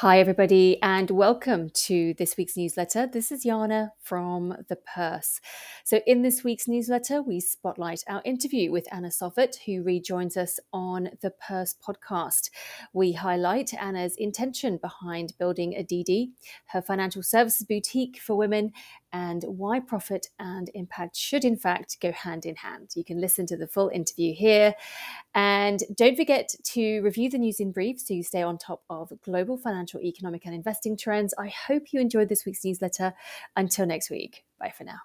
Hi, everybody, and welcome to this week's newsletter. This is Jana from The Purse. So, in this week's newsletter, we spotlight our interview with Anna Sofat, who rejoins us on The Purse podcast. We highlight Anna's intention behind building Addidi, her financial services boutique for women, and why profit and impact should, in fact, go hand in hand. You can listen to the full interview here. And don't forget to review the news in brief so you stay on top of global financial, economic, and investing trends. I hope you enjoyed this week's newsletter. Until next week, bye for now.